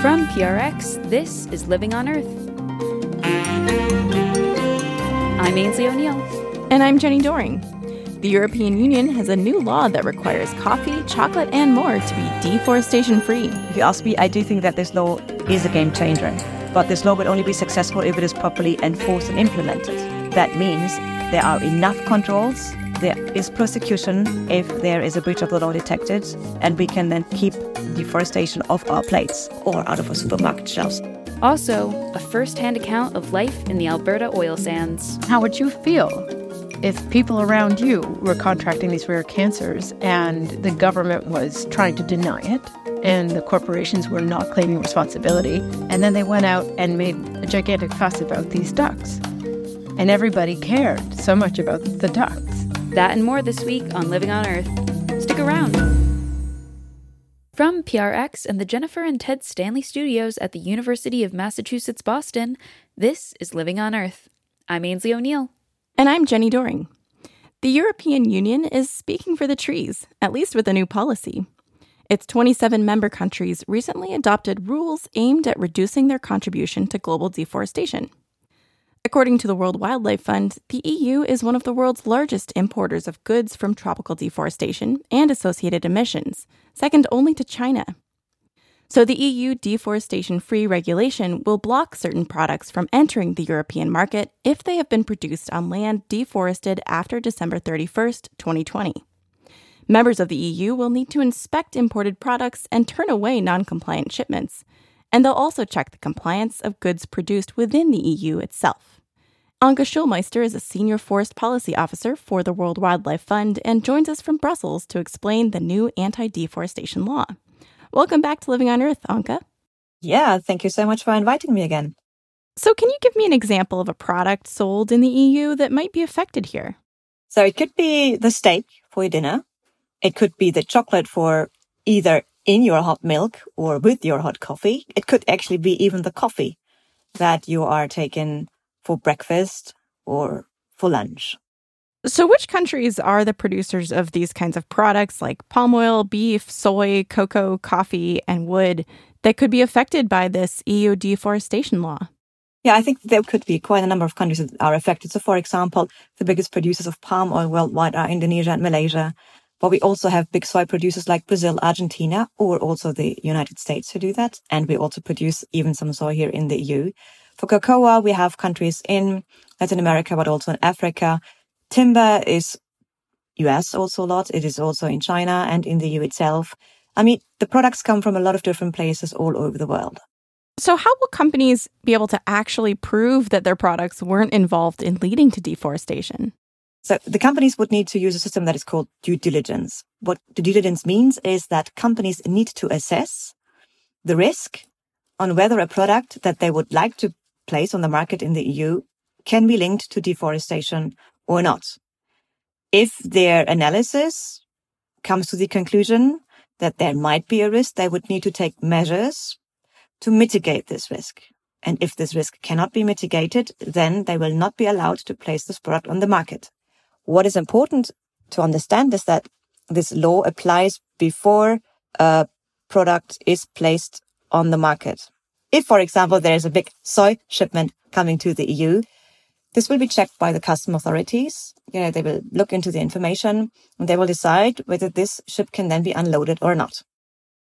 From PRX, this is Living on Earth. I'm Ainsley O'Neill. And I'm Jenni Doering. The European Union has a new law that requires coffee, chocolate, and more to be deforestation free. If you ask me, I do think that this law is a game changer. But this law will only be successful if it is properly enforced and implemented. That means there are enough controls, there is prosecution if there is a breach of the law detected, and we can then keep deforestation off our plates or out of our supermarket shelves. Also, a first hand account of life in the Alberta oil sands. How would you feel if people around you were contracting these rare cancers and the government was trying to deny it and the corporations were not claiming responsibility and then they went out and made a gigantic fuss about these ducks and everybody cared so much about the ducks that and more this week on living on earth stick around from PRX and the Jennifer and Ted Stanley studios at the University of Massachusetts Boston, this is Living on Earth. I'm Ainsley O'Neill. And I'm Jenni Doering. The European Union is speaking for the trees, at least with a new policy. Its 27 member countries recently adopted rules aimed at reducing their contribution to global deforestation. According to the World Wildlife Fund, the EU is one of the world's largest importers of goods from tropical deforestation and associated emissions, second only to China. So the EU deforestation free regulation will block certain products from entering the European market if they have been produced on land deforested after December 31st, 2020. Members of the EU will need to inspect imported products and turn away non compliant shipments, and they'll also check the compliance of goods produced within the EU itself. Anke Schulmeister is a senior forest policy officer for the World Wildlife Fund and joins us from Brussels to explain the new anti deforestation law. Welcome back to Living on Earth, Anke. Yeah, thank you so much for inviting me again. So, can you give me an example of a product sold in the EU that might be affected here? So, it could be the steak for your dinner. It could be the chocolate for either in your hot milk or with your hot coffee. It could actually be even the coffee that you are taking for breakfast or for lunch. So, which countries are the producers of these kinds of products like palm oil, beef, soy, cocoa, coffee, and wood that could be affected by this EU deforestation law? Yeah, I think there could be quite a number of countries that are affected. So, for example, the biggest producers of palm oil worldwide are Indonesia and Malaysia. But we also have big soy producers like Brazil, Argentina, or also the United States who do that. And we also produce even some soy here in the EU. For cocoa, we have countries in Latin America, but also in Africa. Timber is US also a lot. It is also in China and in the EU itself. I mean, the products come from a lot of different places all over the world. So, how will companies be able to actually prove that their products weren't involved in leading to deforestation? So, the companies would need to use a system that is called due diligence. What due diligence means is that companies need to assess the risk on whether a product that they would like to place on the market in the EU can be linked to deforestation or not. If their analysis comes to the conclusion that there might be a risk, they would need to take measures to mitigate this risk. And if this risk cannot be mitigated, then they will not be allowed to place this product on the market. What is important to understand is that this law applies before a product is placed on the market. If, for example, there is a big soy shipment coming to the EU, this will be checked by the custom authorities. You know, they will look into the information and they will decide whether this ship can then be unloaded or not.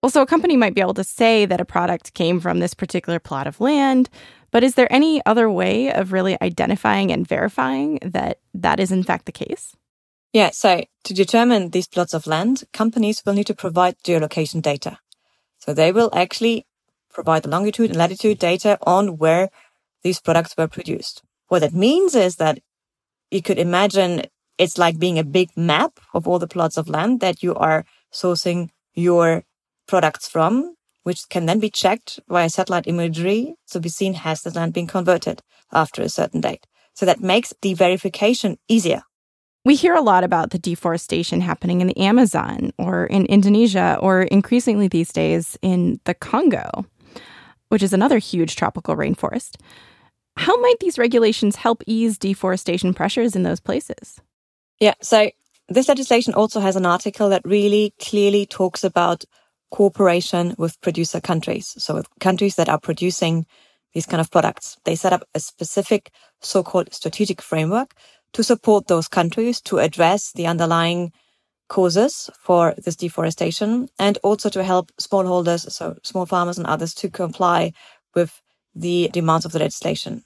Well, so a company might be able to say that a product came from this particular plot of land, but is there any other way of really identifying and verifying that that is in fact the case? Yeah, so to determine these plots of land, companies will need to provide geolocation data. So they will actually provide the longitude and latitude data on where these products were produced. What that means is that you could imagine it's like being a big map of all the plots of land that you are sourcing your products from, which can then be checked via satellite imagery to be seen has the land been converted after a certain date. So that makes the verification easier. We hear a lot about the deforestation happening in the Amazon or in Indonesia or increasingly these days in the Congo which is another huge tropical rainforest. How might these regulations help ease deforestation pressures in those places? Yeah, so this legislation also has an article that really clearly talks about cooperation with producer countries. So with countries that are producing these kind of products, they set up a specific so-called strategic framework to support those countries to address the underlying causes for this deforestation and also to help smallholders, so small farmers and others to comply with the demands of the legislation.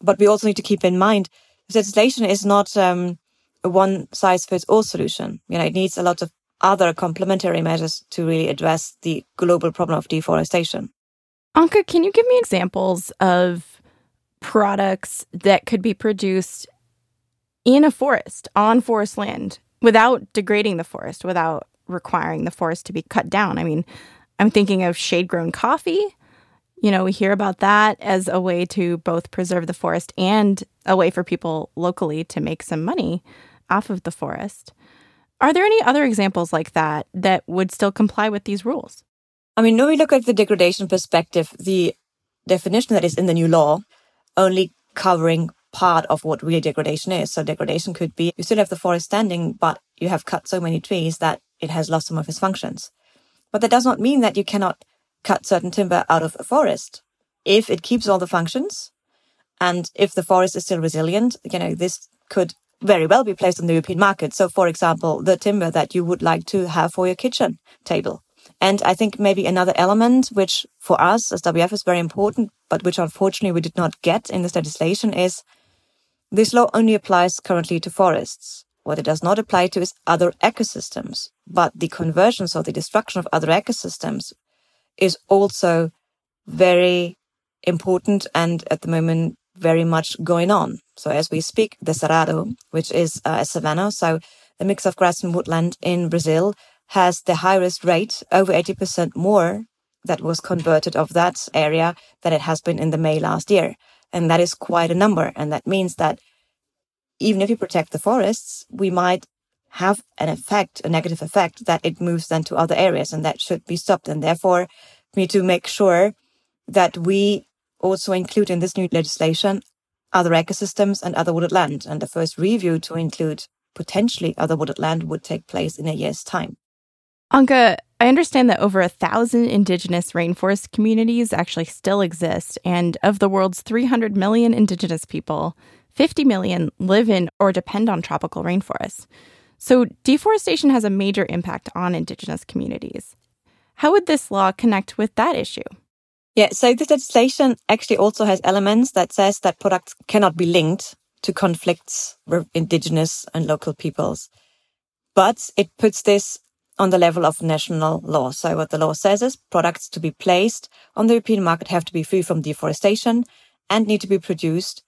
But we also need to keep in mind legislation is not um, a one size fits all solution. You know, it needs a lot of other complementary measures to really address the global problem of deforestation. Anke, can you give me examples of products that could be produced in a forest, on forest land, without degrading the forest, without requiring the forest to be cut down? I mean, I'm thinking of shade grown coffee. You know, we hear about that as a way to both preserve the forest and a way for people locally to make some money off of the forest. Are there any other examples like that that would still comply with these rules? I mean, when we look at the degradation perspective, the definition that is in the new law only covering part of what real degradation is. So degradation could be you still have the forest standing, but you have cut so many trees that it has lost some of its functions. But that does not mean that you cannot cut certain timber out of a forest. If it keeps all the functions and if the forest is still resilient, you know, this could very well be placed on the European market. So, for example, the timber that you would like to have for your kitchen table. And I think maybe another element, which for us as WWF is very important, but which unfortunately we did not get in this legislation is this law only applies currently to forests. What it does not apply to is other ecosystems, but the conversions or the destruction of other ecosystems is also very important and at the moment very much going on. So as we speak, the Cerrado, which is uh, a savanna, so a mix of grass and woodland in Brazil, has the highest rate, over 80% more that was converted of that area than it has been in the May last year. And that is quite a number. And that means that even if you protect the forests, we might have an effect, a negative effect that it moves then to other areas and that should be stopped. And therefore we need to make sure that we also include in this new legislation other ecosystems and other wooded land. And the first review to include potentially other wooded land would take place in a year's time. Anke, I understand that over a thousand indigenous rainforest communities actually still exist. And of the world's 300 million indigenous people, 50 million live in or depend on tropical rainforests. So deforestation has a major impact on indigenous communities. How would this law connect with that issue? Yeah, so this legislation actually also has elements that says that products cannot be linked to conflicts with indigenous and local peoples. But it puts this on the level of national law. So what the law says is products to be placed on the European market have to be free from deforestation and need to be produced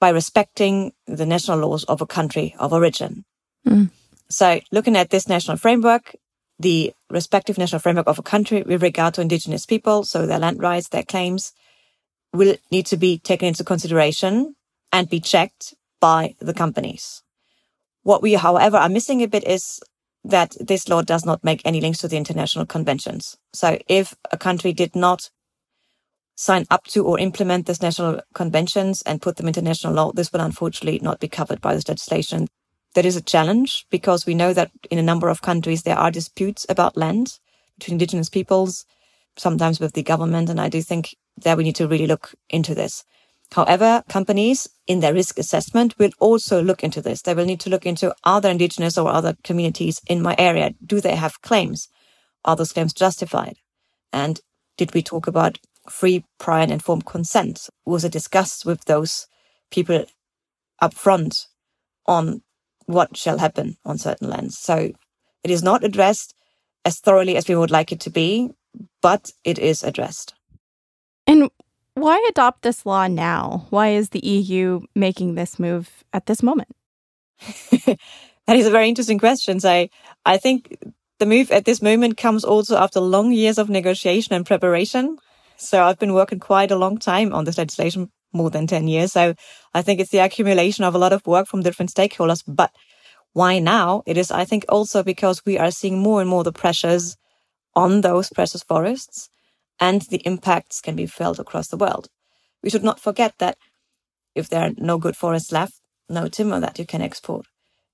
by respecting the national laws of a country of origin. Mm. So looking at this national framework, the respective national framework of a country with regard to indigenous people, so their land rights, their claims, will need to be taken into consideration and be checked by the companies. What we, however, are missing a bit is that this law does not make any links to the international conventions. So if a country did not sign up to or implement these national conventions and put them into national law, this will unfortunately not be covered by this legislation that is a challenge because we know that in a number of countries there are disputes about land between indigenous peoples, sometimes with the government. And I do think that we need to really look into this. However, companies in their risk assessment will also look into this. They will need to look into are there indigenous or other communities in my area? Do they have claims? Are those claims justified? And did we talk about free, prior and informed consent? Was it discussed with those people up front on what shall happen on certain lands. So it is not addressed as thoroughly as we would like it to be, but it is addressed. And why adopt this law now? Why is the EU making this move at this moment? that is a very interesting question. So I think the move at this moment comes also after long years of negotiation and preparation. So I've been working quite a long time on this legislation more than 10 years. So I think it's the accumulation of a lot of work from different stakeholders. But why now? It is, I think, also because we are seeing more and more the pressures on those precious forests and the impacts can be felt across the world. We should not forget that if there are no good forests left, no timber that you can export.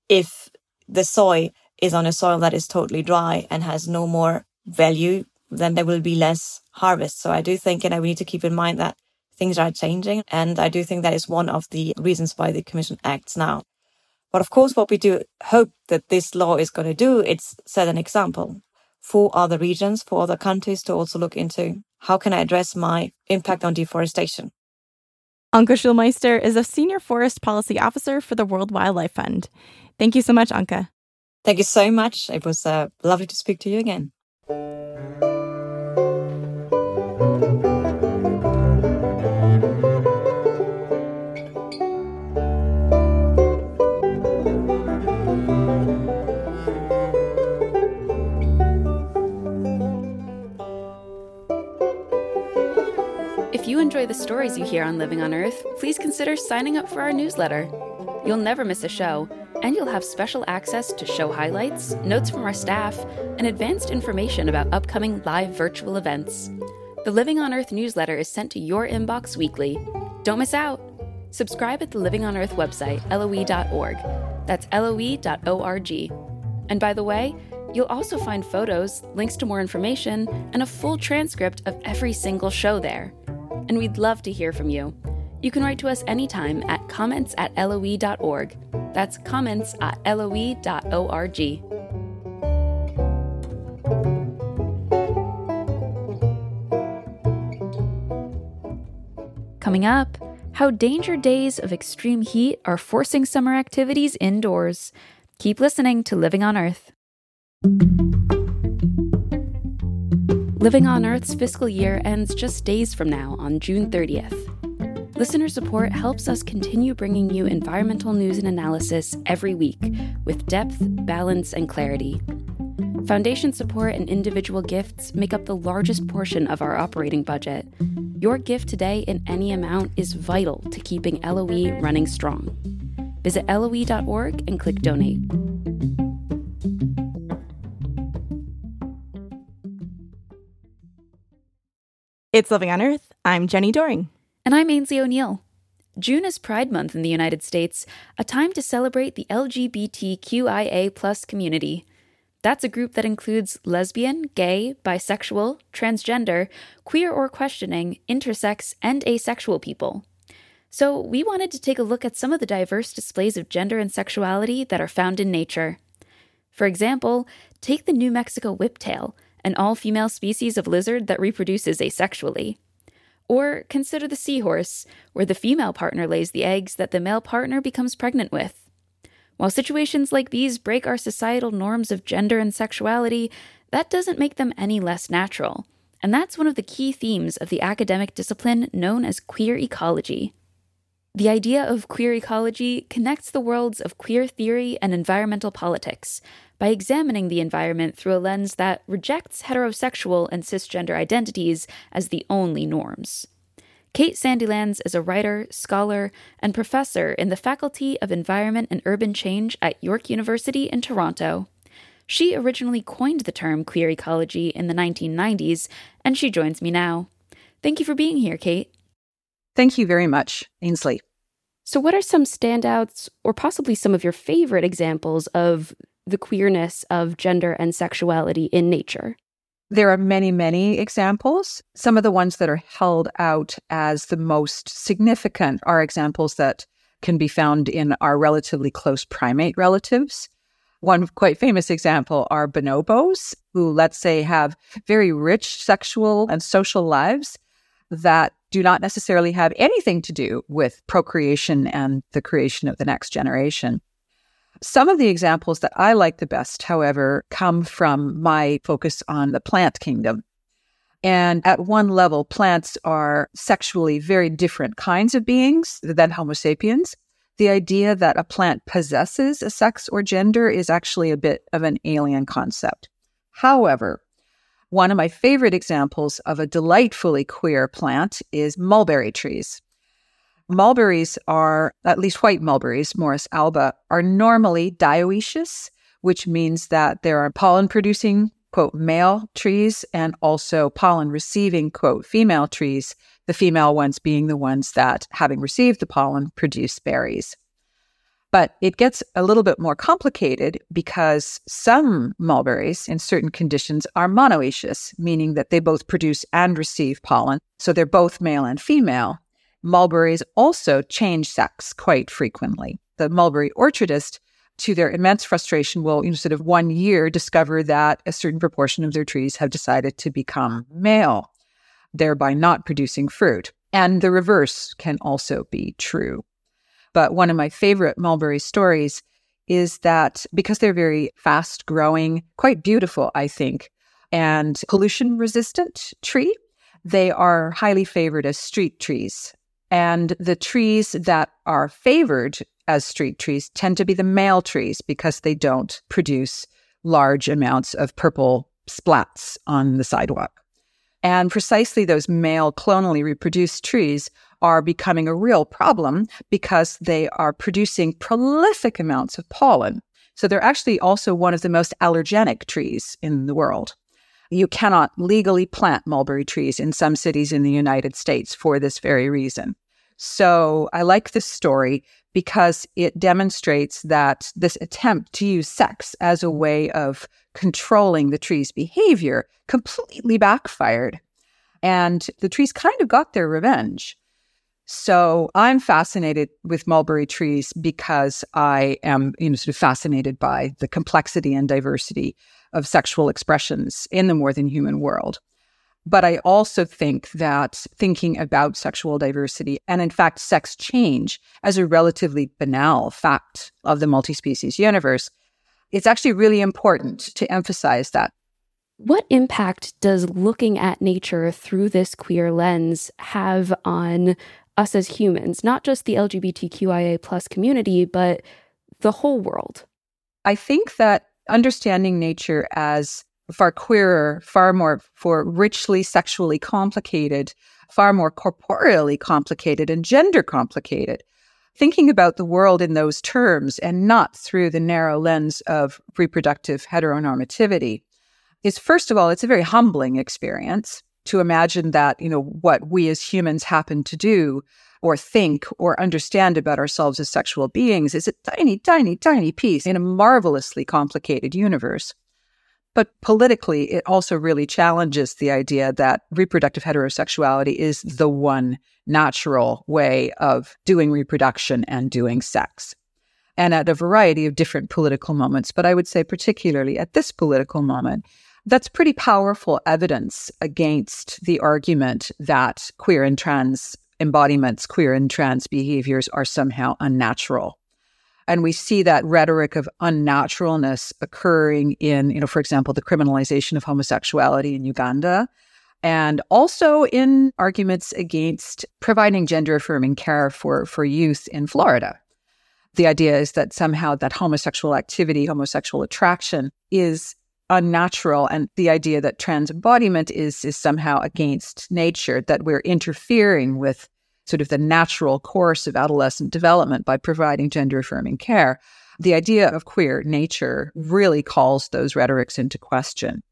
If the soy is on a soil that is totally dry and has no more value, then there will be less harvest. So I do think, you know, we need to keep in mind that things are changing. And I do think that is one of the reasons why the commission acts now. But of course, what we do hope that this law is going to do, it's set an example for other regions, for other countries to also look into how can I address my impact on deforestation. Anke Schulmeister is a senior forest policy officer for the World Wildlife Fund. Thank you so much, Anke. Thank you so much. It was uh, lovely to speak to you again. Enjoy the stories you hear on Living on Earth, please consider signing up for our newsletter. You'll never miss a show, and you'll have special access to show highlights, notes from our staff, and advanced information about upcoming live virtual events. The Living on Earth newsletter is sent to your inbox weekly. Don't miss out! Subscribe at the Living on Earth website, loe.org. That's loe.org. And by the way, you'll also find photos, links to more information, and a full transcript of every single show there and we'd love to hear from you. You can write to us anytime at comments at loe.org. That's comments at loe.org. Coming up, how danger days of extreme heat are forcing summer activities indoors. Keep listening to Living on Earth. Living on Earth's fiscal year ends just days from now on June 30th. Listener support helps us continue bringing you environmental news and analysis every week with depth, balance, and clarity. Foundation support and individual gifts make up the largest portion of our operating budget. Your gift today in any amount is vital to keeping LOE running strong. Visit LOE.org and click donate. It's Living on Earth. I'm Jenni Doering. And I'm Ainsley O'Neill. June is Pride Month in the United States, a time to celebrate the LGBTQIA plus community. That's a group that includes lesbian, gay, bisexual, transgender, queer or questioning, intersex, and asexual people. So, we wanted to take a look at some of the diverse displays of gender and sexuality that are found in nature. For example, take the New Mexico whiptail, an all female species of lizard that reproduces asexually. Or consider the seahorse, where the female partner lays the eggs that the male partner becomes pregnant with. While situations like these break our societal norms of gender and sexuality, that doesn't make them any less natural. And that's one of the key themes of the academic discipline known as queer ecology. The idea of queer ecology connects the worlds of queer theory and environmental politics by examining the environment through a lens that rejects heterosexual and cisgender identities as the only norms. Kate Sandilands is a writer, scholar, and professor in the Faculty of Environment and Urban Change at York University in Toronto. She originally coined the term queer ecology in the 1990s, and she joins me now. Thank you for being here, Kate. Thank you very much, Ainsley. So, what are some standouts or possibly some of your favorite examples of the queerness of gender and sexuality in nature? There are many, many examples. Some of the ones that are held out as the most significant are examples that can be found in our relatively close primate relatives. One quite famous example are bonobos, who, let's say, have very rich sexual and social lives that do not necessarily have anything to do with procreation and the creation of the next generation. Some of the examples that I like the best, however, come from my focus on the plant kingdom. And at one level, plants are sexually very different kinds of beings than Homo sapiens. The idea that a plant possesses a sex or gender is actually a bit of an alien concept. However, one of my favorite examples of a delightfully queer plant is mulberry trees. Mulberries are, at least white mulberries, Morus alba, are normally dioecious, which means that there are pollen producing, quote, male trees and also pollen receiving, quote, female trees, the female ones being the ones that, having received the pollen, produce berries. But it gets a little bit more complicated because some mulberries in certain conditions are monoecious, meaning that they both produce and receive pollen. So they're both male and female. Mulberries also change sex quite frequently. The mulberry orchardist, to their immense frustration, will, know, sort of one year discover that a certain proportion of their trees have decided to become male, thereby not producing fruit. And the reverse can also be true. But one of my favorite mulberry stories is that because they're very fast growing, quite beautiful, I think, and pollution resistant tree, they are highly favored as street trees. And the trees that are favored as street trees tend to be the male trees because they don't produce large amounts of purple splats on the sidewalk. And precisely those male clonally reproduced trees are becoming a real problem because they are producing prolific amounts of pollen. So they're actually also one of the most allergenic trees in the world. You cannot legally plant mulberry trees in some cities in the United States for this very reason. So I like this story because it demonstrates that this attempt to use sex as a way of controlling the tree's behavior completely backfired. And the trees kind of got their revenge. So I'm fascinated with mulberry trees because I am, you know, sort of fascinated by the complexity and diversity of sexual expressions in the more than human world. But I also think that thinking about sexual diversity and, in fact, sex change as a relatively banal fact of the multi species universe, it's actually really important to emphasize that. What impact does looking at nature through this queer lens have on us as humans, not just the LGBTQIA plus community, but the whole world? I think that understanding nature as far queerer, far more for richly sexually complicated, far more corporeally complicated and gender complicated. Thinking about the world in those terms and not through the narrow lens of reproductive heteronormativity is first of all, it's a very humbling experience to imagine that, you know, what we as humans happen to do or think or understand about ourselves as sexual beings is a tiny, tiny, tiny piece in a marvelously complicated universe. But politically, it also really challenges the idea that reproductive heterosexuality is the one natural way of doing reproduction and doing sex. And at a variety of different political moments, but I would say particularly at this political moment, that's pretty powerful evidence against the argument that queer and trans embodiments, queer and trans behaviors are somehow unnatural. And we see that rhetoric of unnaturalness occurring in, you know, for example, the criminalization of homosexuality in Uganda, and also in arguments against providing gender affirming care for, for youth in Florida. The idea is that somehow that homosexual activity, homosexual attraction is unnatural and the idea that trans embodiment is is somehow against nature that we're interfering with sort of the natural course of adolescent development by providing gender affirming care. The idea of queer nature really calls those rhetorics into question.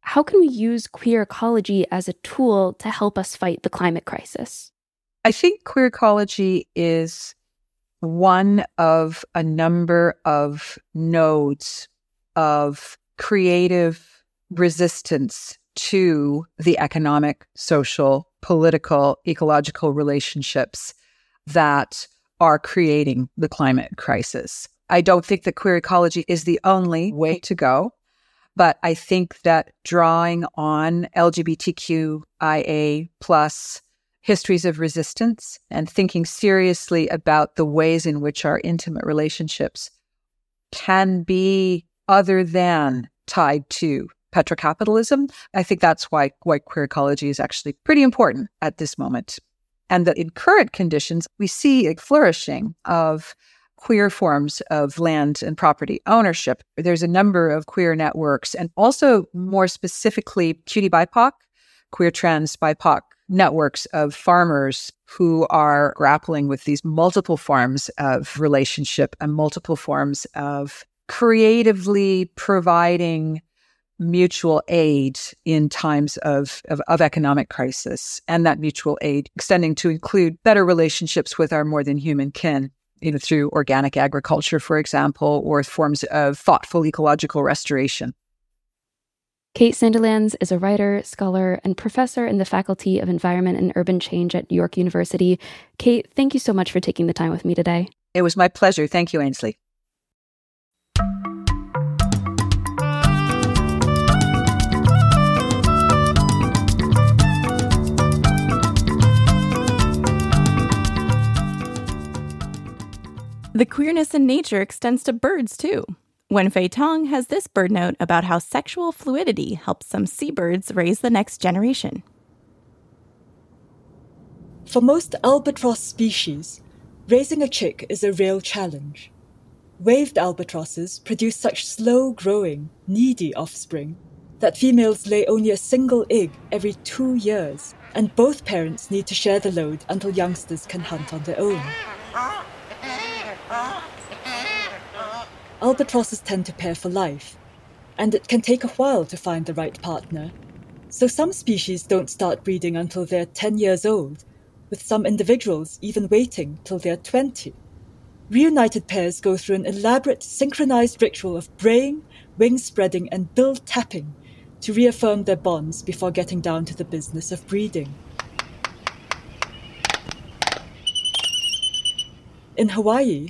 How can we use queer ecology as a tool to help us fight the climate crisis? I think queer ecology is one of a number of nodes of creative resistance to the economic, social, political, ecological relationships that are creating the climate crisis. I don't think that queer ecology is the only way to go, but I think that drawing on LGBTQIA plus histories of resistance and thinking seriously about the ways in which our intimate relationships can be other than tied to petrocapitalism. I think that's why white queer ecology is actually pretty important at this moment. And that in current conditions, we see a flourishing of queer forms of land and property ownership. There's a number of queer networks and also more specifically QT BIPOC, queer trans BIPOC networks of farmers who are grappling with these multiple forms of relationship and multiple forms of creatively providing mutual aid in times of, of, of, economic crisis and that mutual aid extending to include better relationships with our more than human kin. you know, through organic agriculture, for example, or forms of thoughtful ecological restoration. Kate Sandilands is a writer, scholar, and professor in the Faculty of Environment and Urban Change at York University. Kate, thank you so much for taking the time with me today. It was my pleasure. Thank you, Ainsley. The queerness in nature extends to birds too. Wen-Fei Tong has this bird note about how sexual fluidity helps some seabirds raise the next generation. For most albatross species, raising a chick is a real challenge. Waved albatrosses produce such slow growing, needy offspring that females lay only a single egg every two years, and both parents need to share the load until youngsters can hunt on their own. Albatrosses tend to pair for life, and it can take a while to find the right partner. So some species don't start breeding until they're 10 years old, with some individuals even waiting till they're 20. Reunited pairs go through an elaborate synchronized ritual of braying, wing spreading, and bill tapping to reaffirm their bonds before getting down to the business of breeding. In Hawaii,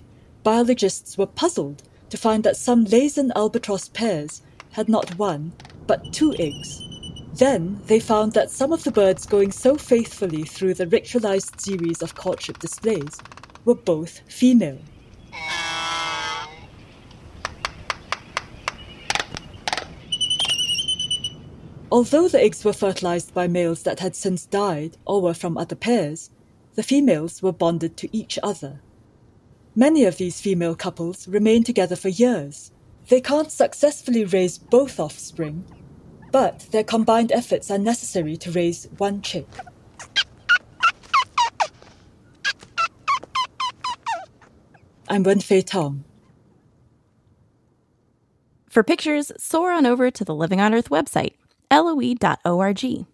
biologists were puzzled to find that some Laysan albatross pairs had not one, but two eggs. Then they found that some of the birds going so faithfully through the ritualized series of courtship displays were both female. Although the eggs were fertilized by males that had since died or were from other pairs, the females were bonded to each other. Many of these female couples remain together for years. They can't successfully raise both offspring, but their combined efforts are necessary to raise one chick. I'm Wen-Fei Tong. For pictures, soar on over to the Living on Earth website, loe.org.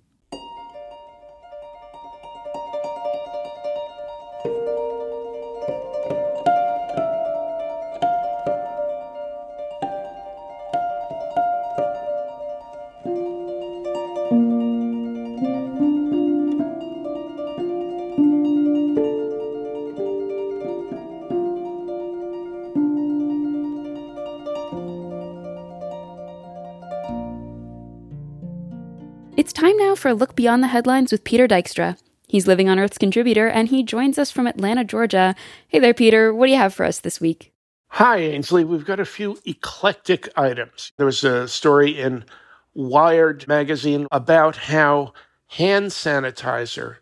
for a look beyond the headlines with Peter Dykstra. He's Living on Earth's contributor, and he joins us from Atlanta, Georgia. Hey there, Peter. What do you have for us this week? Hi, Ainsley. We've got a few eclectic items. There was a story in Wired magazine about how hand sanitizer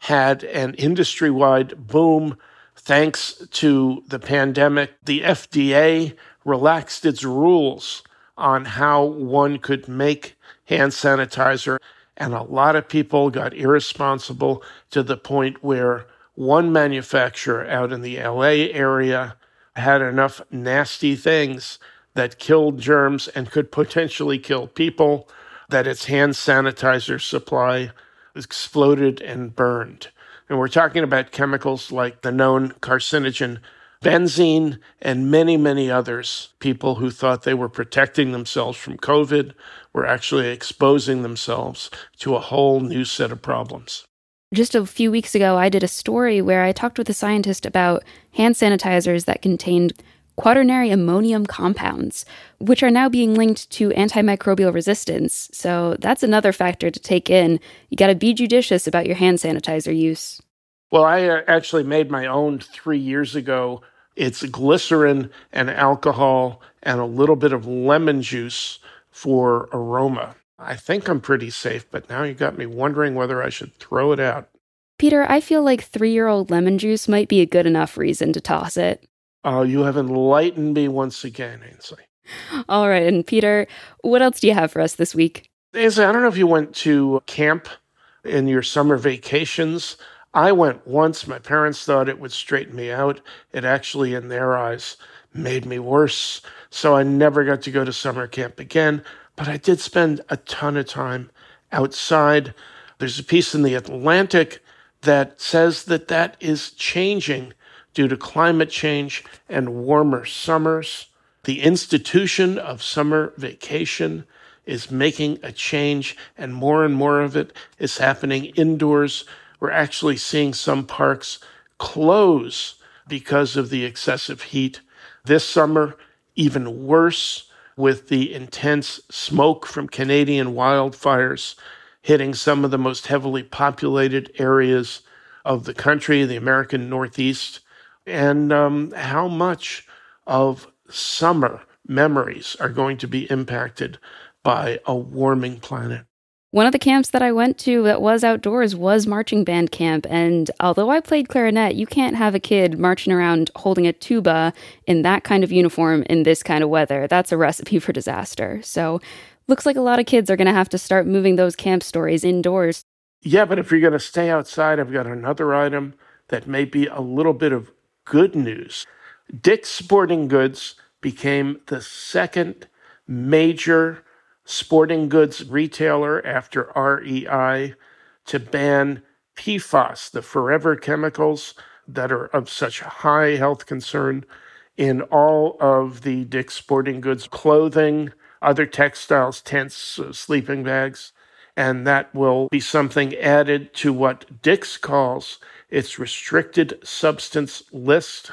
had an industry wide boom thanks to the pandemic. The FDA relaxed its rules on how one could make hand sanitizer. And a lot of people got irresponsible to the point where one manufacturer out in the LA area had enough nasty things that killed germs and could potentially kill people that its hand sanitizer supply exploded and burned. And we're talking about chemicals like the known carcinogen benzene, and many, many others. People who thought they were protecting themselves from COVID were actually exposing themselves to a whole new set of problems. Just a few weeks ago, I did a story where I talked with a scientist about hand sanitizers that contained quaternary ammonium compounds, which are now being linked to antimicrobial resistance. So that's another factor to take in. You got to be judicious about your hand sanitizer use. Well, I uh, actually made my own three years ago. It's glycerin and alcohol and a little bit of lemon juice for aroma. I think I'm pretty safe, but now you got me wondering whether I should throw it out. Peter, I feel like three year old lemon juice might be a good enough reason to toss it. Oh, you have enlightened me once again, Ainsley. All right. And Peter, what else do you have for us this week? Ainsley, I don't know if you went to camp in your summer vacations. I went once. My parents thought it would straighten me out. It actually, in their eyes, made me worse. So I never got to go to summer camp again. But I did spend a ton of time outside. There's a piece in the Atlantic that says that that is changing due to climate change and warmer summers. The institution of summer vacation is making a change, and more and more of it is happening indoors. We're actually seeing some parks close because of the excessive heat. This summer, even worse with the intense smoke from Canadian wildfires hitting some of the most heavily populated areas of the country, the American Northeast, and um, how much of summer memories are going to be impacted by a warming planet. One of the camps that I went to that was outdoors was marching band camp. And although I played clarinet, you can't have a kid marching around holding a tuba in that kind of uniform in this kind of weather. That's a recipe for disaster. So, looks like a lot of kids are going to have to start moving those camp stories indoors. Yeah, but if you're going to stay outside, I've got another item that may be a little bit of good news. Dick's Sporting Goods became the second major sporting goods retailer after REI to ban PFAS, the forever chemicals that are of such high health concern in all of the Dick's Sporting Goods clothing, other textiles, tents, uh, sleeping bags. And that will be something added to what Dick's calls its restricted substance list,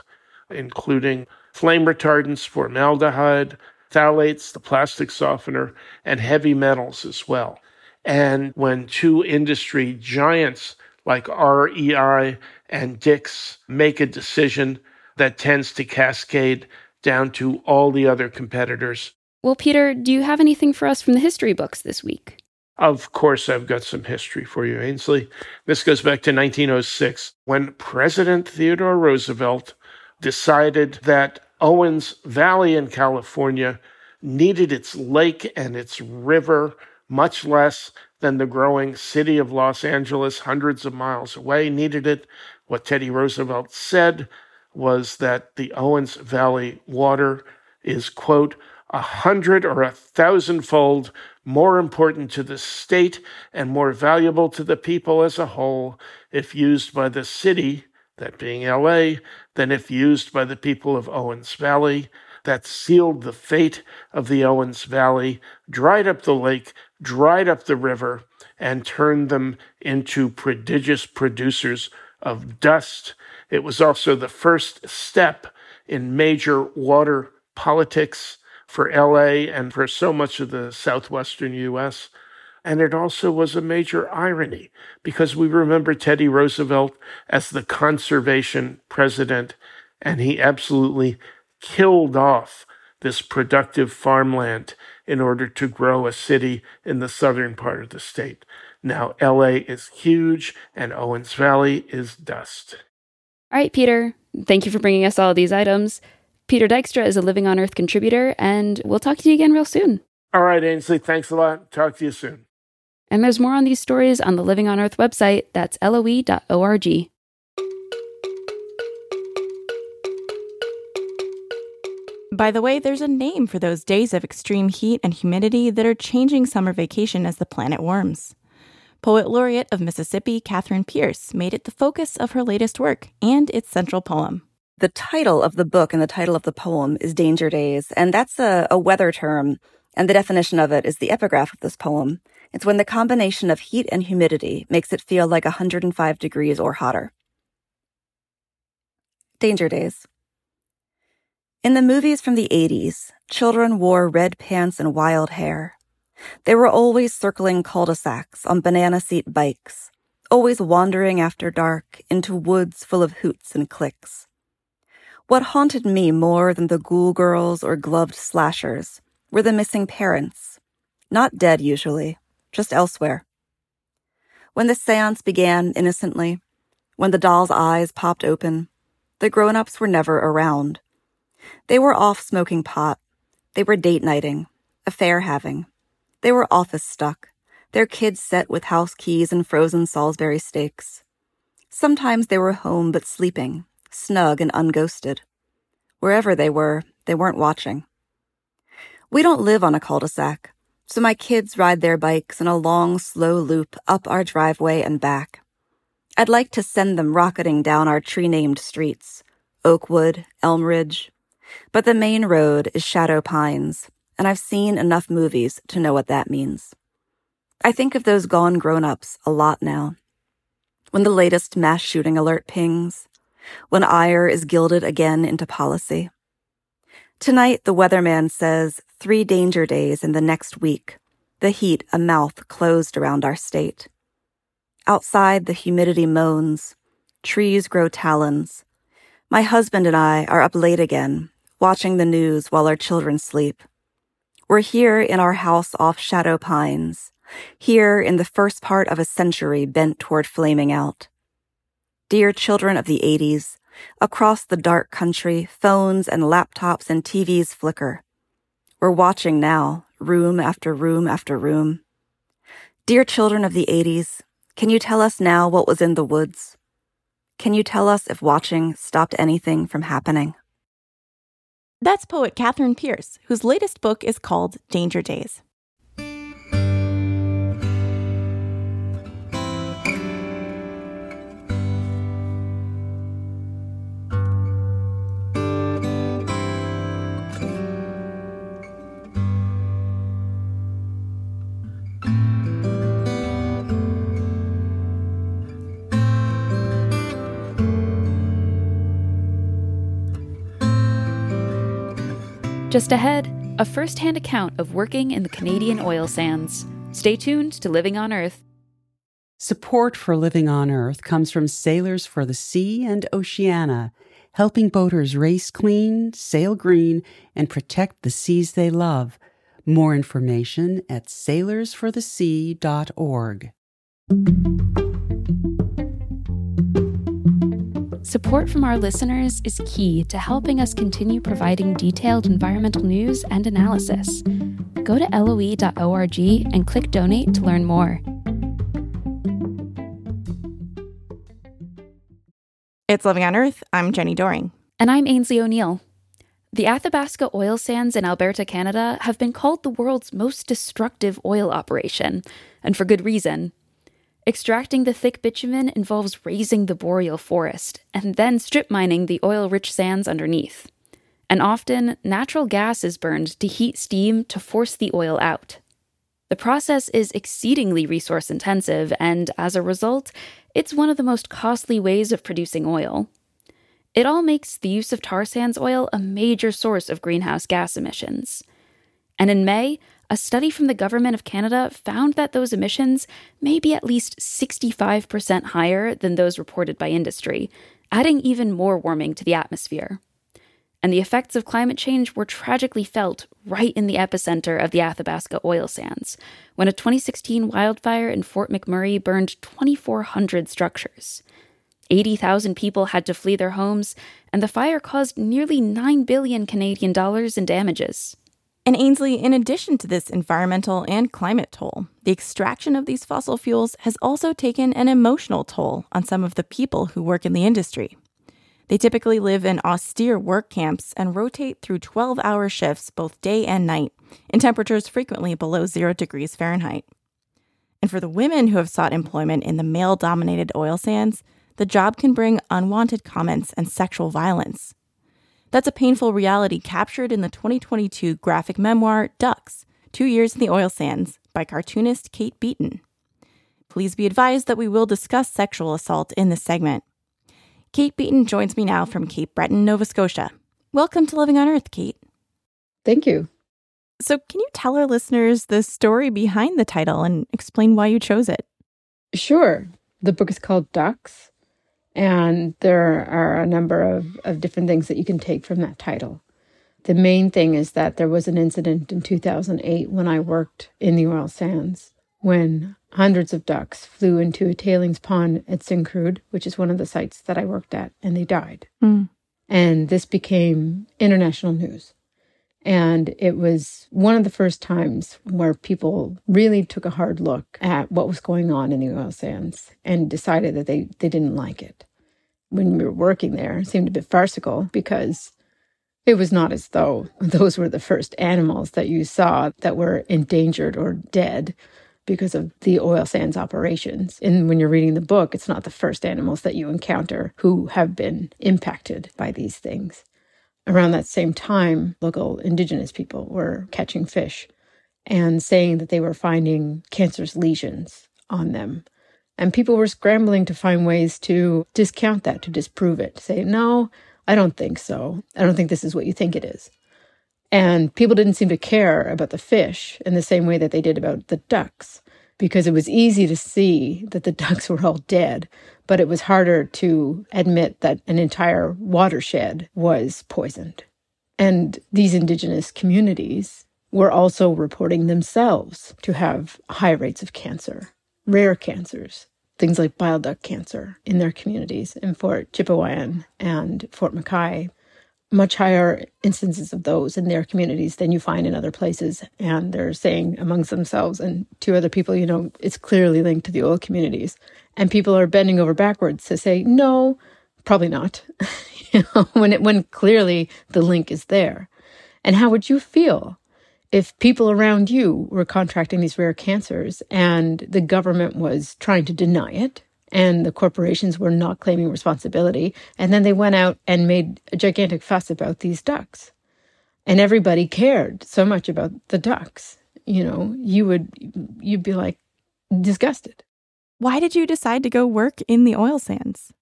including flame retardants, formaldehyde, phthalates, the plastic softener, and heavy metals as well. And when two industry giants like REI and Dick's make a decision that tends to cascade down to all the other competitors. Well, Peter, do you have anything for us from the history books this week? Of course, I've got some history for you, Ainsley. This goes back to 1906 when President Theodore Roosevelt decided that Owens Valley in California needed its lake and its river much less than the growing city of Los Angeles, hundreds of miles away, needed it. What Teddy Roosevelt said was that the Owens Valley water is, quote, a hundred or a thousandfold more important to the state and more valuable to the people as a whole if used by the city, that being LA, than if used by the people of Owens Valley. That sealed the fate of the Owens Valley, dried up the lake, dried up the river, and turned them into prodigious producers of dust. It was also the first step in major water politics for LA and for so much of the southwestern US. And it also was a major irony because we remember Teddy Roosevelt as the conservation president, and he absolutely killed off this productive farmland in order to grow a city in the southern part of the state. Now, LA is huge and Owens Valley is dust. All right, Peter, thank you for bringing us all these items. Peter Dykstra is a Living on Earth contributor, and we'll talk to you again real soon. All right, Ainsley, thanks a lot. Talk to you soon. And there's more on these stories on the Living on Earth website. That's loe.org. By the way, there's a name for those days of extreme heat and humidity that are changing summer vacation as the planet warms. Poet laureate of Mississippi, Catherine Pierce, made it the focus of her latest work and its central poem. The title of the book and the title of the poem is Danger Days, and that's a, a weather term, and the definition of it is the epigraph of this poem. It's when the combination of heat and humidity makes it feel like 105 degrees or hotter. Danger Days. In the movies from the 80s, children wore red pants and wild hair. They were always circling cul-de-sacs on banana seat bikes, always wandering after dark into woods full of hoots and clicks. What haunted me more than the ghoul girls or gloved slashers were the missing parents, not dead usually, just elsewhere. When the seance began innocently, when the doll's eyes popped open, the grown ups were never around. They were off smoking pot. They were date nighting, affair having. They were office stuck, their kids set with house keys and frozen Salisbury steaks. Sometimes they were home but sleeping, snug and unghosted. Wherever they were, they weren't watching. We don't live on a cul de sac. So my kids ride their bikes in a long, slow loop up our driveway and back. I'd like to send them rocketing down our tree named streets, Oakwood, Elmridge. But the main road is Shadow Pines, and I've seen enough movies to know what that means. I think of those gone grown ups a lot now. When the latest mass shooting alert pings, when ire is gilded again into policy. Tonight, the weatherman says three danger days in the next week, the heat a mouth closed around our state. Outside, the humidity moans, trees grow talons. My husband and I are up late again, watching the news while our children sleep. We're here in our house off Shadow Pines, here in the first part of a century bent toward flaming out. Dear children of the 80s, across the dark country, phones and laptops and TVs flicker. We're watching now, room after room after room. Dear children of the 80s, can you tell us now what was in the woods? Can you tell us if watching stopped anything from happening? That's poet Catherine Pierce, whose latest book is called Danger Days. Just ahead, a first hand account of working in the Canadian oil sands. Stay tuned to Living on Earth. Support for Living on Earth comes from Sailors for the Sea and Oceana, helping boaters race clean, sail green, and protect the seas they love. More information at sailorsforthesea.org. Support from our listeners is key to helping us continue providing detailed environmental news and analysis. Go to loe.org and click donate to learn more. It's Living on Earth. I'm Jenni Doering. And I'm Aynsley O'Neill. The Athabasca oil sands in Alberta, Canada have been called the world's most destructive oil operation, and for good reason. Extracting the thick bitumen involves razing the boreal forest and then strip mining the oil rich sands underneath. And often, natural gas is burned to heat steam to force the oil out. The process is exceedingly resource intensive, and as a result, it's one of the most costly ways of producing oil. It all makes the use of tar sands oil a major source of greenhouse gas emissions. And in May, a study from the Government of Canada found that those emissions may be at least 65% higher than those reported by industry, adding even more warming to the atmosphere. And the effects of climate change were tragically felt right in the epicenter of the Athabasca oil sands, when a 2016 wildfire in Fort McMurray burned 2,400 structures. 80,000 people had to flee their homes, and the fire caused nearly 9 billion Canadian dollars in damages. And Aynsley, in addition to this environmental and climate toll, the extraction of these fossil fuels has also taken an emotional toll on some of the people who work in the industry. They typically live in austere work camps and rotate through 12 hour shifts both day and night, in temperatures frequently below zero degrees Fahrenheit. And for the women who have sought employment in the male dominated oil sands, the job can bring unwanted comments and sexual violence. That's a painful reality captured in the 2022 graphic memoir Ducks Two Years in the Oil Sands by cartoonist Kate Beaton. Please be advised that we will discuss sexual assault in this segment. Kate Beaton joins me now from Cape Breton, Nova Scotia. Welcome to Living on Earth, Kate. Thank you. So, can you tell our listeners the story behind the title and explain why you chose it? Sure. The book is called Ducks and there are a number of, of different things that you can take from that title. The main thing is that there was an incident in 2008 when I worked in the oil sands when hundreds of ducks flew into a tailings pond at Syncrude, which is one of the sites that I worked at, and they died. Mm. And this became international news. And it was one of the first times where people really took a hard look at what was going on in the oil sands and decided that they, they didn't like it. When we were working there, it seemed a bit farcical because it was not as though those were the first animals that you saw that were endangered or dead. because of the oil sands operations. And when you're reading the book, it's not the first animals that you encounter who have been impacted by these things. Around that same time, local indigenous people were catching fish and saying that they were finding cancerous lesions on them. And people were scrambling to find ways to discount that, to disprove it, to say, no, I don't think so. I don't think this is what you think it is. And people didn't seem to care about the fish in the same way that they did about the ducks, because it was easy to see that the ducks were all dead, but it was harder to admit that an entire watershed was poisoned. And these indigenous communities were also reporting themselves to have high rates of cancer, rare cancers, things like bile duct cancer in their communities in Fort Chipewyan and Fort McKay much higher instances of those in their communities than you find in other places. And they're saying amongst themselves and to other people, you know, it's clearly linked to the oil communities. And people are bending over backwards to say, no, probably not. you know, when it when clearly the link is there. And how would you feel if people around you were contracting these rare cancers and the government was trying to deny it and the corporations were not claiming responsibility. And then they went out and made a gigantic fuss about these ducks. And everybody cared so much about the ducks. You know, you would, you'd be like disgusted. Why did you decide to go work in the oil sands?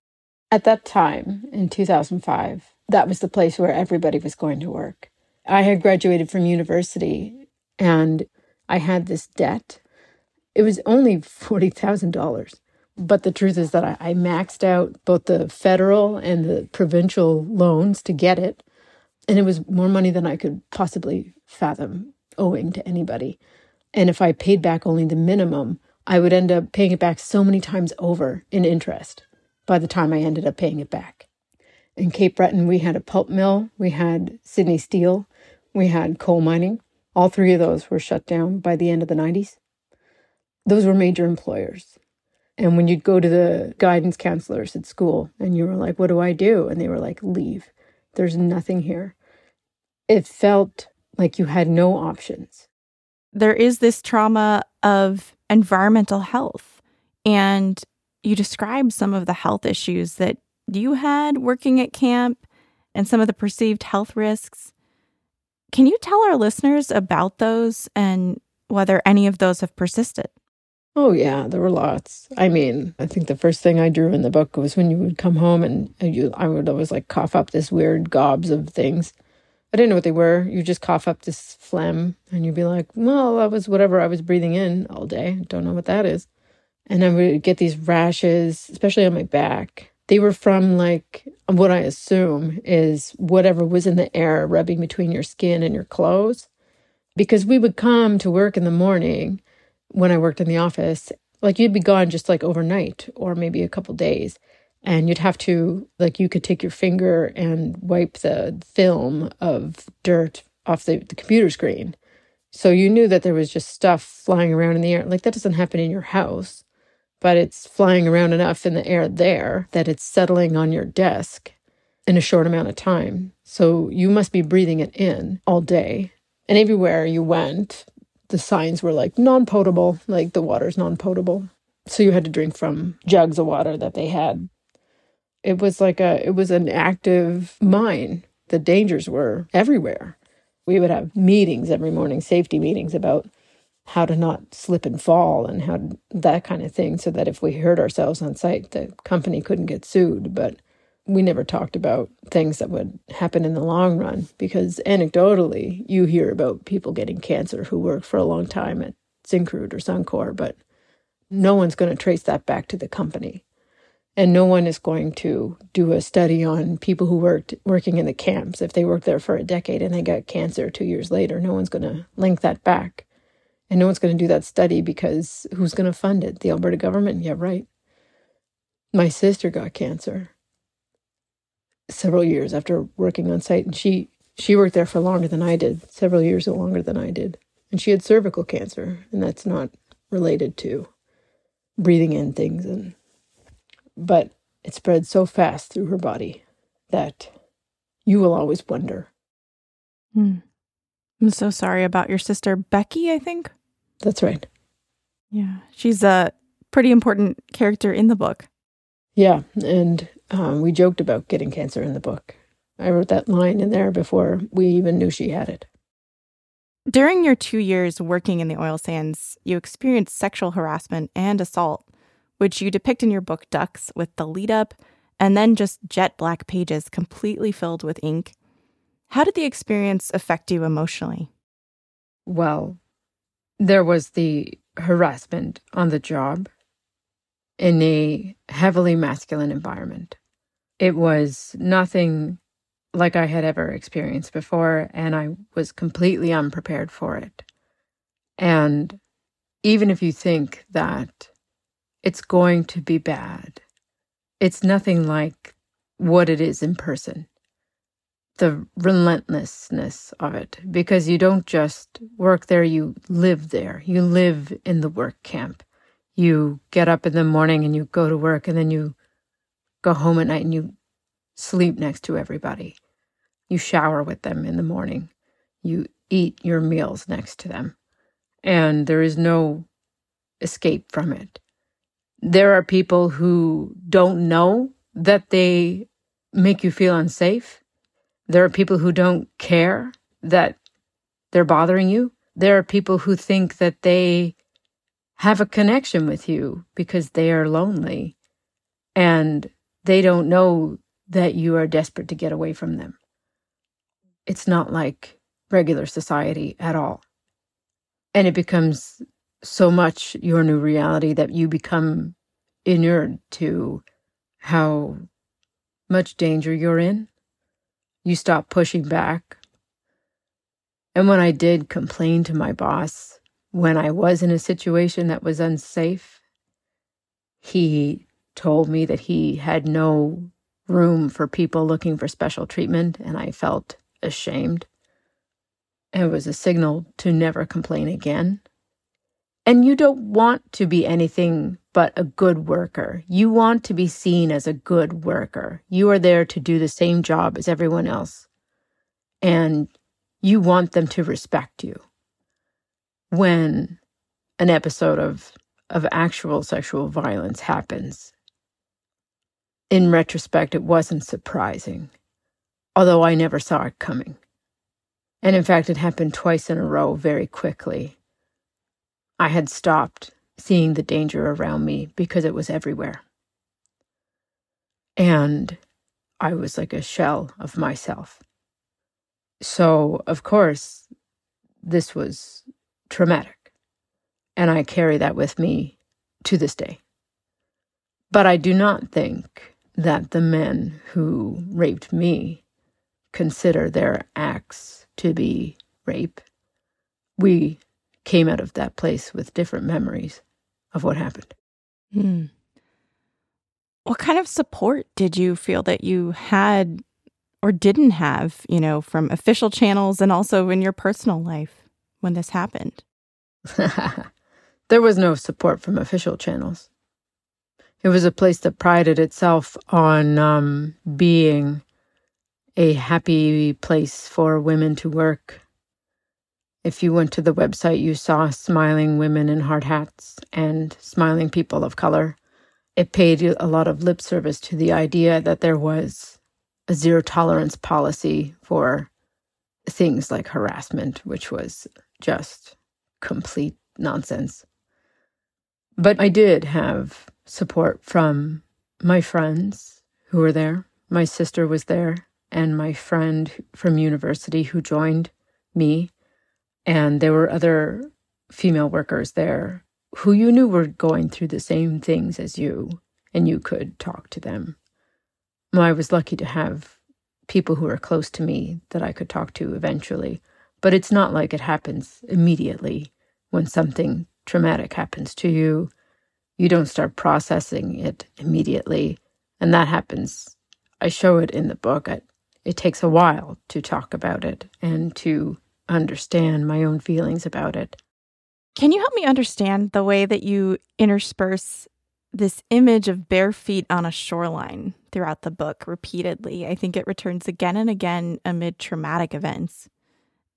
At that time, in 2005, that was the place where everybody was going to work. I had graduated from university and I had this debt. It was only $40,000. But the truth is that I, I maxed out both the federal and the provincial loans to get it. And it was more money than I could possibly fathom owing to anybody. And if I paid back only the minimum, I would end up paying it back so many times over in interest by the time I ended up paying it back. In Cape Breton, we had a pulp mill, we had Sydney Steel, we had coal mining. All three of those were shut down by the end of the 90s. Those were major employers. And when you'd go to the guidance counselors at school and you were like, What do I do? And they were like, Leave. There's nothing here. It felt like you had no options. There is this trauma of environmental health. And you described some of the health issues that you had working at camp and some of the perceived health risks. Can you tell our listeners about those and whether any of those have persisted? Oh, yeah, there were lots. I mean, I think the first thing I drew in the book was when you would come home and you, I would always like cough up this weird gobs of things. I didn't know what they were. You just cough up this phlegm and you'd be like, well, that was whatever I was breathing in all day. Don't know what that is. And I would get these rashes, especially on my back. They were from like what I assume is whatever was in the air rubbing between your skin and your clothes. Because we would come to work in the morning when I worked in the office, like you'd be gone just like overnight or maybe a couple days. And you'd have to, like, you could take your finger and wipe the film of dirt off the, the computer screen. So you knew that there was just stuff flying around in the air. Like, that doesn't happen in your house, but it's flying around enough in the air there that it's settling on your desk in a short amount of time. So you must be breathing it in all day. And everywhere you went, the signs were like non potable, like the water's non potable. So you had to drink from jugs of water that they had. It was like a, it was an active mine. The dangers were everywhere. We would have meetings every morning, safety meetings about how to not slip and fall and how to, that kind of thing, so that if we hurt ourselves on site, the company couldn't get sued. But we never talked about things that would happen in the long run because anecdotally you hear about people getting cancer who worked for a long time at Syncrude or Suncor, but no one's going to trace that back to the company. And no one is going to do a study on people who worked working in the camps. If they worked there for a decade and they got cancer two years later, no one's going to link that back. And no one's going to do that study because who's going to fund it? The Alberta government? Yeah, right. My sister got cancer several years after working on site, and she she worked there for longer than I did, several years longer than I did, and she had cervical cancer, and that's not related to breathing in things, and but it spread so fast through her body that you will always wonder. Hmm. I'm so sorry about your sister Becky. I think that's right. Yeah, she's a pretty important character in the book. Yeah, and um, we joked about getting cancer in the book. I wrote that line in there before we even knew she had it. During your two years working in the oil sands, you experienced sexual harassment and assault, which you depict in your book Ducks with the lead up and then just jet black pages completely filled with ink. How did the experience affect you emotionally? Well, there was the harassment on the job in a heavily masculine environment. It was nothing like I had ever experienced before, and I was completely unprepared for it. And even if you think that it's going to be bad, it's nothing like what it is in person. The relentlessness of it, because you don't just work there, you live there. You live in the work camp. You get up in the morning and you go to work, and then you go home at night and you sleep next to everybody. You shower with them in the morning. You eat your meals next to them. And there is no escape from it. There are people who don't know that they make you feel unsafe. There are people who don't care that they're bothering you. There are people who think that they have a connection with you because they are lonely and they don't know that you are desperate to get away from them it's not like regular society at all. And it becomes so much your new reality that you become inured to how much danger you're in. You stop pushing back. And when I did complain to my boss, when I was in a situation that was unsafe, he told me that he had no room for people looking for special treatment, and I felt ashamed. It was a signal to never complain again. And you don't want to be anything but a good worker. You want to be seen as a good worker. You are there to do the same job as everyone else. And you want them to respect you. When an episode of, of actual sexual violence happens, in retrospect, it wasn't surprising although I never saw it coming. And in fact, it happened twice in a row very quickly. I had stopped seeing the danger around me because it was everywhere. And I was like a shell of myself. So, of course, this was traumatic. And I carry that with me to this day. But I do not think that the men who raped me consider their acts to be rape. We came out of that place with different memories of what happened. Hmm. What kind of support did you feel that you had or didn't have, you know, from official channels and also in your personal life when this happened? there was no support from official channels. It was a place that prided itself on um, being a happy place for women to work. If you went to the website, you saw smiling women in hard hats and smiling people of color. It paid a lot of lip service to the idea that there was a zero tolerance policy for things like harassment, which was just complete nonsense. But I did have support from my friends who were there. My sister was there and my friend from university who joined me. And there were other female workers there who you knew were going through the same things as you, and you could talk to them. Well, I was lucky to have people who were close to me that I could talk to eventually, but it's not like it happens immediately when something traumatic happens to you. You don't start processing it immediately, and that happens. I show it in the book. It takes a while to talk about it and to understand my own feelings about it. Can you help me understand the way that you intersperse this image of bare feet on a shoreline throughout the book repeatedly? I think it returns again and again amid traumatic events.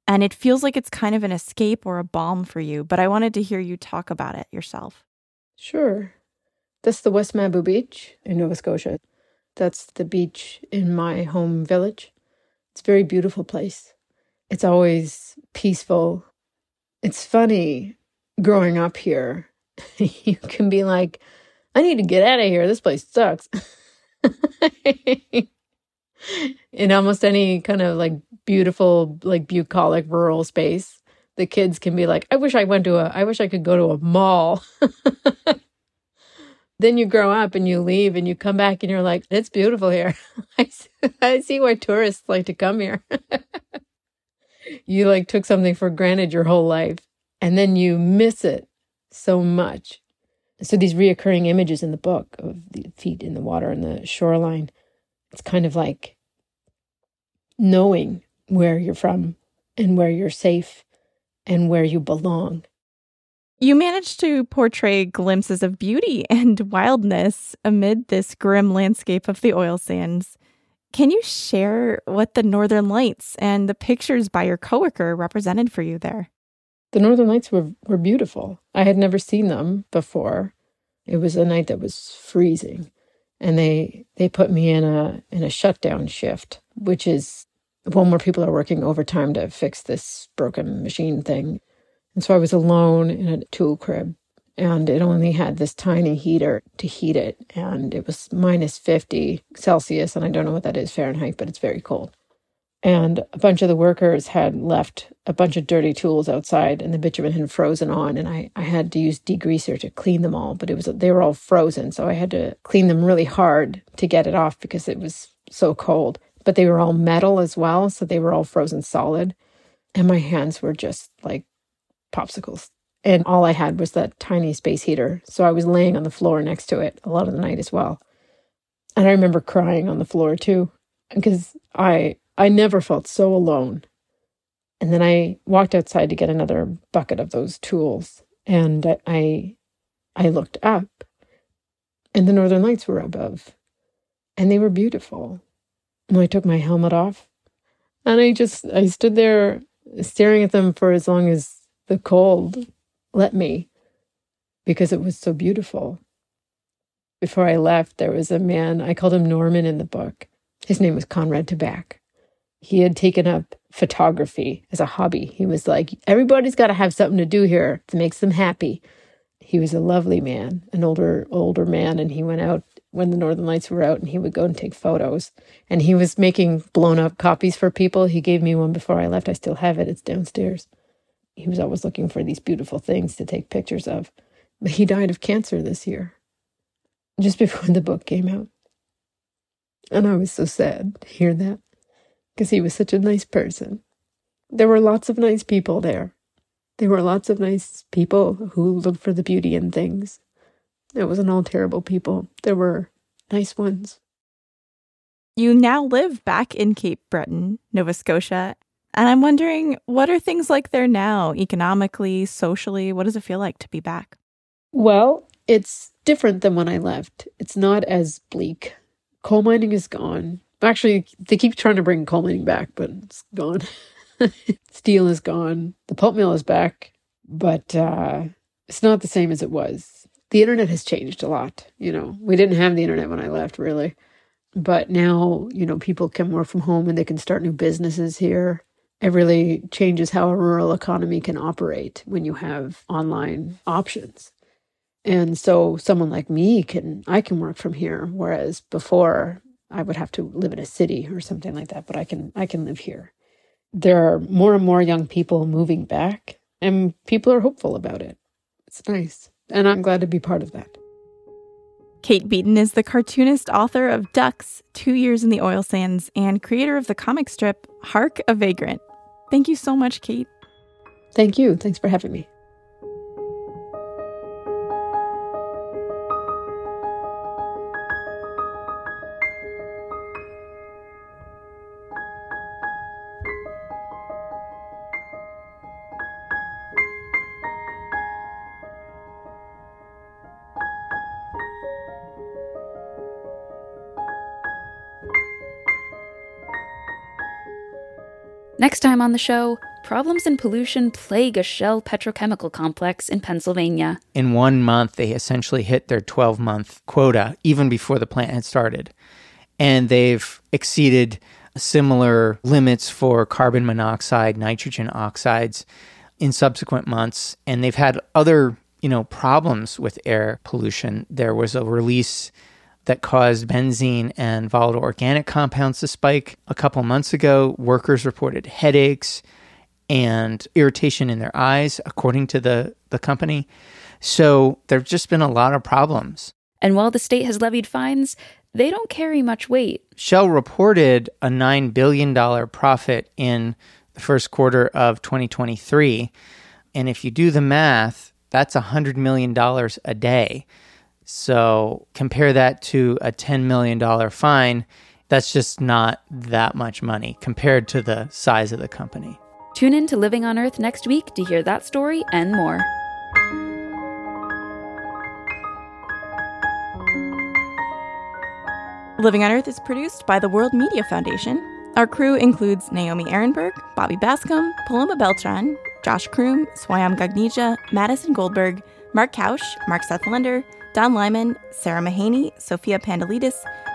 And it feels like it's kind of an escape or a balm for you, but I wanted to hear you talk about it yourself. Sure. That's the West Mabou Beach in Nova Scotia. That's the beach in my home village. It's a very beautiful place. It's always peaceful. It's funny growing up here. you can be like, I need to get out of here. This place sucks. in almost any kind of like beautiful, like bucolic rural space, the kids can be like, I wish I went to a, I wish I could go to a mall. then you grow up and you leave and you come back and you're like, it's beautiful here. I, I see why tourists like to come here. you like took something for granted your whole life and then you miss it so much. So these reoccurring images in the book of the feet in the water and the shoreline, it's kind of like knowing where you're from and where you're safe and where you belong. You managed to portray glimpses of beauty and wildness amid this grim landscape of the oil sands. Can you share what the Northern Lights and the pictures by your coworker represented for you there? The Northern Lights were, were beautiful. I had never seen them before. It was a night that was freezing. And they they put me in a in a shutdown shift, which is one more people are working overtime to fix this broken machine thing. And so I was alone in a tool crib and it only had this tiny heater to heat it. And it was minus 50 Celsius. And I don't know what that is Fahrenheit, but it's very cold. And a bunch of the workers had left a bunch of dirty tools outside and the bitumen had frozen on. And I, I had to use degreaser to clean them all, but it was, they were all frozen. So I had to clean them really hard to get it off because it was so cold but they were all metal as well. So they were all frozen solid. And my hands were just like popsicles. And all I had was that tiny space heater. So I was laying on the floor next to it a lot of the night as well. And I remember crying on the floor too, because I I never felt so alone. And then I walked outside to get another bucket of those tools. And I I looked up and the northern lights were above. And they were beautiful. And I took my helmet off and I just I stood there staring at them for as long as the cold let me because it was so beautiful. Before I left, there was a man, I called him Norman in the book. His name was Conrad Tabak. He had taken up photography as a hobby. He was like, everybody's got to have something to do here that makes them happy. He was a lovely man, an older older man, and he went out when the Northern Lights were out and he would go and take photos. And he was making blown up copies for people. He gave me one before I left. I still have it, it's downstairs. He was always looking for these beautiful things to take pictures of. But he died of cancer this year, just before the book came out. And I was so sad to hear that because he was such a nice person. There were lots of nice people there. There were lots of nice people who looked for the beauty in things. It wasn't all terrible people. There were nice ones. You now live back in Cape Breton, Nova Scotia. And I'm wondering, what are things like there now, economically, socially? What does it feel like to be back? Well, it's different than when I left. It's not as bleak. Coal mining is gone. Actually, they keep trying to bring coal mining back, but it's gone. Steel is gone. The pulp mill is back, but uh, it's not the same as it was the internet has changed a lot. You know, we didn't have the internet when I left, really. But now, you know, people can work from home and they can start new businesses here. It really changes how a rural economy can operate when you have online options. And so someone like me can I can work from here whereas before I would have to live in a city or something like that, but I can I can live here. There are more and more young people moving back and people are hopeful about it. It's nice. And I'm glad to be part of that. Kate Beaton is the cartoonist, author of Ducks, Two Years in the Oil Sands, and creator of the comic strip Hark a Vagrant. Thank you so much, Kate. Thank you. Thanks for having me. Next time on the show, problems and pollution plague a Shell petrochemical complex in Pennsylvania. In one month, they essentially hit their 12 month quota, even before the plant had started. And they've exceeded similar limits for carbon monoxide, nitrogen oxides in subsequent months. And they've had other, you know, problems with air pollution. There was a release that caused benzene and volatile organic compounds to spike a couple months ago. Workers reported headaches and irritation in their eyes, according to the, the company. So there have just been a lot of problems. And while the state has levied fines, they don't carry much weight. Shell reported a $9 billion profit in the first quarter of 2023. And if you do the math, that's $100 million a day. So compare that to a $10 million fine. That's just not that much money compared to the size of the company. Tune in to Living on Earth next week to hear that story and more. Living on Earth is produced by the World Media Foundation. Our crew includes Naomi Arenberg, Bobby Bascomb, Paloma Beltran, Josh Croom, Swayam Gagneja, Madison Goldberg, Mark Kausch, Mark Seth Lender, Don Lyman, Sarah Mahaney, Sophia Pandelidis,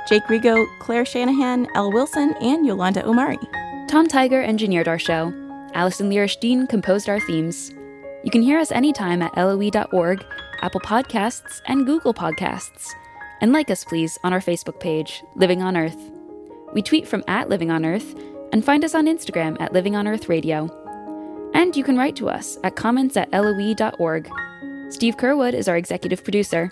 Jake Rego, Claire Shanahan, Elle Wilson, and Jolanda Omari. Tom Tiger engineered our show. Allison Lirish Dean composed our themes. You can hear us anytime at loe.org, Apple Podcasts, and Google Podcasts. And like us, please, on our Facebook page, Living on Earth. We tweet from at Living on Earth and find us on Instagram at Living on Earth Radio. And you can write to us at comments at loe.org. Steve Curwood is our executive producer.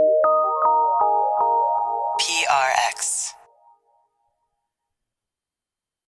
PR. Uh,